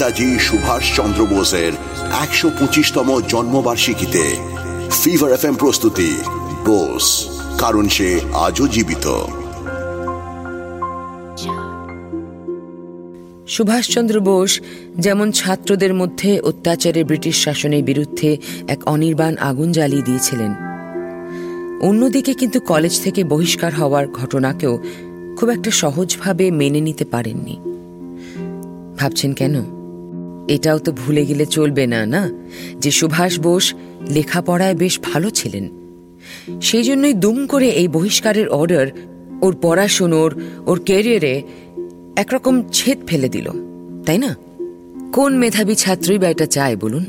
নেতাজি সুভাষ চন্দ্র বোসের একশো পঁচিশতম জন্মবার্ষিকীতে ফিভার এফ প্রস্তুতি। বোস, কারণ সে আজও জীবিত। সুভাষচন্দ্র বোস যেমন ছাত্রদের মধ্যে অত্যাচারে ব্রিটিশ শাসনের বিরুদ্ধে এক অনির্বাণ আগুন জ্বালিয়ে দিয়েছিলেন, অন্যদিকে কিন্তু কলেজ থেকে বহিষ্কার হওয়ার ঘটনাকেও খুব একটা সহজভাবে মেনে নিতে পারেননি। ভাবছেন কেন? এটাও তো ভুলে গেলে চলবে না না? যে সুভাষ বোস লেখাপড়ায় বেশ ভালো ছিলেন। সেই জন্যই দুম করে এই বহিষ্কারের অর্ডার ওর পড়াশুনোর ওর ক্যারিয়ারে একরকম ছেদ ফেলে দিল, তাই না? কোন মেধাবী ছাত্রই বা এটা চায়, বলুন?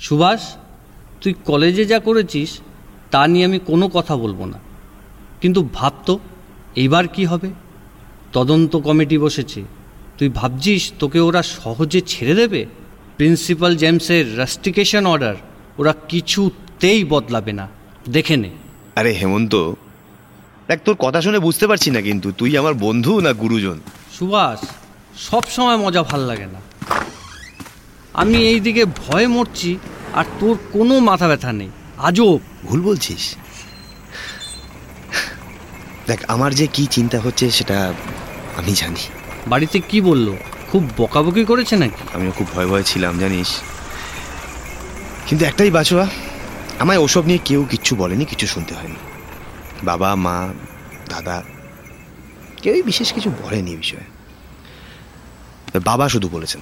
সুভাষ, তুই কলেজে যা করেছিস, তা নিয়ে আমি কোনো কথা বলব না। কিন্তু ভাবতো, এইবার কি হবে? তদন্ত কমিটি বসেছে। তুই ভাবছিস তোকে ওরা সহজে ছেড়ে দেবে? প্রিন্সিপাল জেমসের রাস্টিকেশন অর্ডার ওরা কিছুতেই বদলাবে না। দেখে নে। আরে হেমন্ত দেখ তোর কথা শুনে বুঝতে পারছি না কিন্তু তুই আমার বন্ধু না গুরুজন? সুভাষ সব সময় মজা ভালো লাগে না। আমি এই দিকে ভয়ে মরছি আর তোর কোনো মাথা ব্যথা নেই। আজও ভুল বলছিস। দেখ আমার যে কি চিন্তা হচ্ছে সেটা আমি জানি। বাড়িতে কি বলল? খুব বকাবকি করেছে নাকি? আমিও খুব ভয় ভয় ছিলাম জানিস। কিন্তু একটাই বাছোয়া আমায় ওসব নিয়ে কেউ কিচ্ছু বলেনি কিছু শুনতে হয়নি। বাবা মা দাদা কেউই বিশেষ কিছু বলেনি বিষয়ে। বাবা শুধু বলেছেন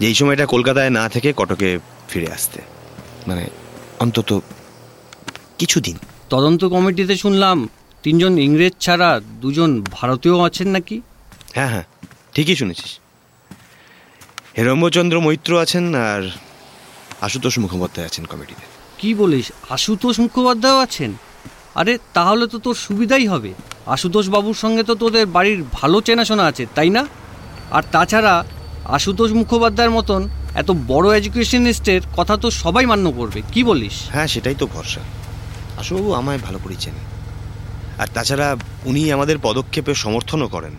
যে এই সময়টা কলকাতায় না থেকে কটকে ফিরে আসতে। মানে অন্তত কিছুদিন। তদন্ত কমিটিতে শুনলাম তিনজন ইংরেজ ছাড়া দুজন ভারতীয় আছেন নাকি? হ্যাঁ হ্যাঁ ঠিকই শুনেছিস। হেরম্বচন্দ্র মৈত্র আছেন আর আশুতোষ মুখোপাধ্যায় আছেন কমিটিতে। কি বলিস? আশুতোষ মুখোপাধ্যায় আছেন? আরে তাহলে তো তোর সুবিধাই হবে। আশুতোষ বাবুর সঙ্গে তো তোদের বাড়ির ভালো চেনাশোনা আছে তাই না? আর তাছাড়া আশুতোষ মুখোপাধ্যায়ের মতন এত বড় এডুকেশনিস্টের কথা তো সবাই মান্য করবে কি বলিস? হ্যাঁ সেটাই তো ভরসা। আশুবাবু আমায় ভালো করেই চেনেন। আর তাছাড়া উনি আমাদের পদক্ষেপে সমর্থনও করেন।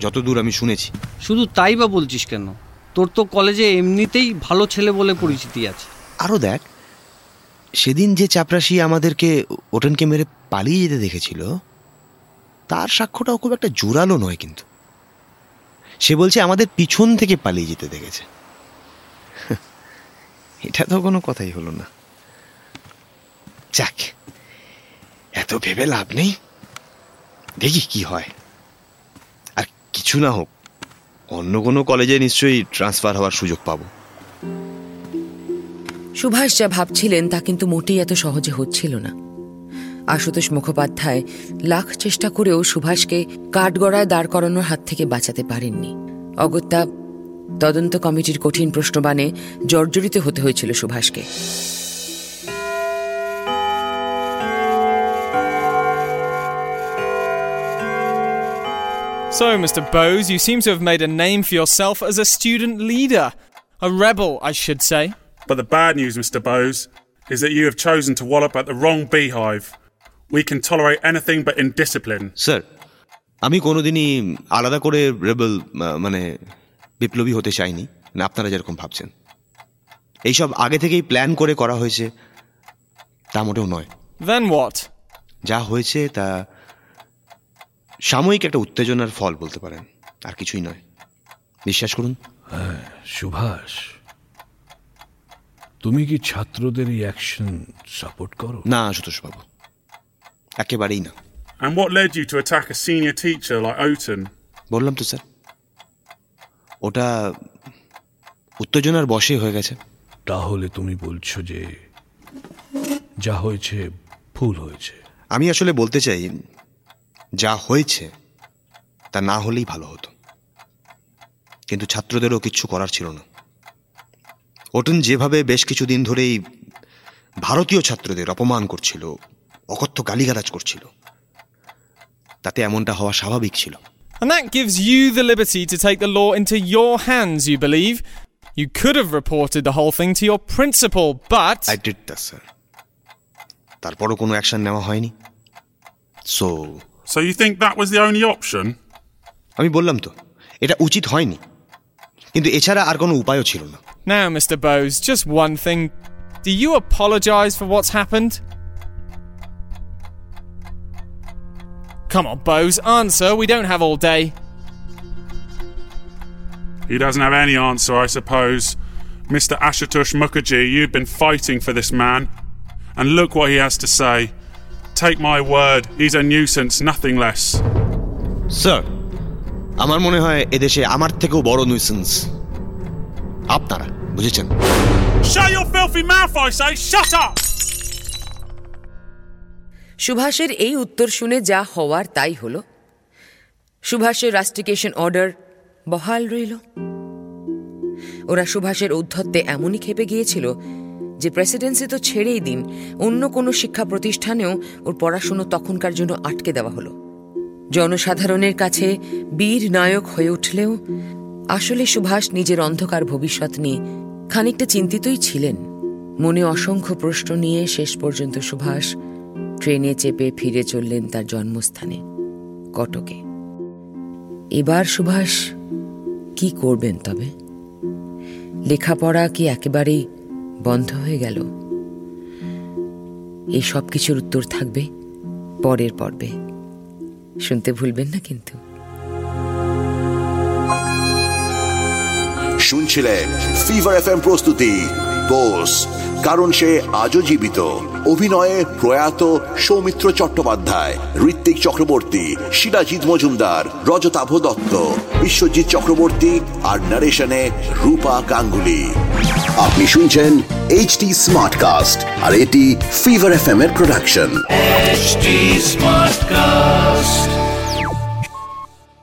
যতদূর আমি শুনেছি। শুধু তাই বা বলছিস কেন? তোর তো কলেজে এমনিতেই ভালো ছেলে বলে পরিচিতি আছে। আরও দেখ সেদিন যে চাপরাশি আমাদেরকে ওটেনকে মেরে পালিয়ে যেতে দেখেছিল তার সাক্ষ্যটাও খুব একটা জোরালো নয় কিন্তু। সে বলছে আমাদের পিছন থেকে পালিয়ে যেতে দেখেছে। এটা তো কোনো কথাই হলো না। যাক এত ভেবে লাভ নেই। দেখি কি হয়। আর কিছু না হোক, অন্য কোনো কলেজে নিশ্চয়ই ট্রান্সফার হওয়ার সুযোগ পাবো। সুভাষ যা ভাবছিলেন তা কিন্তু মোটেই এত সহজে হচ্ছিল না। আশুতোষ মুখোপাধ্যায় লাখ চেষ্টা করেও সুভাষকে কাঠগড়ায় দাঁড় করানোর হাত থেকে বাঁচাতে পারেননি। অগত্যা তদন্ত কমিটির কঠিন প্রশ্নবাণে জর্জরিত হতে হয়েছিল সুভাষকে। So, Mr. Bowes, you seem to have made a name for yourself as a student leader. A rebel, I should say. But the bad news, Mr. Bowes, is that you have chosen to wallop at the wrong beehive. We can tolerate anything but indiscipline. Sir আমি কোনোদিনই আলাদা করে rebel মানে বিপ্লবী হতে চাইনি না আপনারা যেরকম ভাবছেন এইসব আগে থেকেই প্ল্যান করে করা হয়েছে তা মোটেও নয় Then what? যা হয়েছে তা সাময়িক একটা উত্তেজনার ফল বলতে পারেন আর কিছুই নয়। বিশ্বাস করুন। সুভাষ তুমি কি ছাত্রদের এই অ্যাকশন সাপোর্ট করো? না আশুতোষ বাবু একেবারেই না। And what led you to attack a senior teacher like Oton? বললাম তো স্যার ওটা উত্তেজনার বশে হয়ে গেছে। তাহলে তুমি বলছো যে যা হয়েছে ভুল হয়েছে। আমি আসলে বলতে চাই যা হয়েছে তা না হলেই ভালো হতো কিন্তু ছাত্রদেরও কিচ্ছু করার ছিল না ওটন যেভাবে বেশ কিছুদিন ধরেই ভারতীয় ছাত্রদের অপমান করছিল অকথ্য গালিগালাজ করছিল তাতে এমনটা হওয়া স্বাভাবিক ছিল And that gives you the liberty to take the law into your hands, you believe? You could have reported the whole thing to your principal, but. I did that sir তারপরও কোনো অ্যাকশন নেওয়া হয়নি so So you think that was the only option? আমি বললাম তো এটা উচিত হয়নি কিন্তু এছাড়া আর কোনো উপায়ও ছিল না Now, Mr. Bowes, just one thing. Do you apologise for what's happened? Come on, Bowes, answer. We don't have all day. He doesn't have any answer, I suppose. Mr. Ashutosh Mukherjee, you've been fighting for this man. And look what he has to say. Take my word, he's a nuisance, nothing less. Sir আমার মনে হয় এদেশে আমার থেকেও বড় nuisance আপনারা বুঝেছেন Shut your filthy mouth, I say! Shut up! সুভাষের এই উত্তর শুনে যা হওয়ার তাই হল সুভাষের রাস্টিকেশন অর্ডার বহাল রইল ওরা সুভাষের ঔদ্ধত্যে এমনই খেপে গিয়েছিল যে প্রেসিডেন্সি তো ছেড়েই দিন, অন্য কোনো শিক্ষা প্রতিষ্ঠানেও ওর পড়াশুনো তখনকার জন্য আটকে দেওয়া হলো। জনসাধারণের কাছে বীর নায়ক হয়ে উঠলেও আসলে সুভাষ নিজের অন্ধকার ভবিষ্যৎ নিয়ে খানিকটা চিন্তিতই ছিলেন। মনে অসংখ্য প্রশ্ন নিয়ে শেষ পর্যন্ত সুভাষ ট্রেনে চেপে ফিরে চললেন তার জন্মস্থানে, কটকে। এবার সুভাষ কি করবেন তবে? লেখাপড়া কি একেবারেই বন্ধ হয়ে গেল। এই সব কিছুর উত্তর থাকবে পরের পর্বে। শুনতে ভুলবেন না কিন্তু। শুনছিলেন ফিভার এফ এম প্রস্তুতি বোস কারণ সে আজও জীবিত। অভিনয়ে প্রয়াত সৌমিত্র চট্টোপাধ্যায়, ঋত্বিক চক্রবর্তী শিলাজিৎ মজুমদার, রজতাভ দত্ত বিশ্বজিৎ চক্রবর্তী আর নারেশনে রূপা গাঙ্গুলি। আপনি শুনছেন এইচ টি স্মার্ট কাস্ট আর এটি ফিভার এফ এম এর প্রোডাকশন স্মার্ট কাস্ট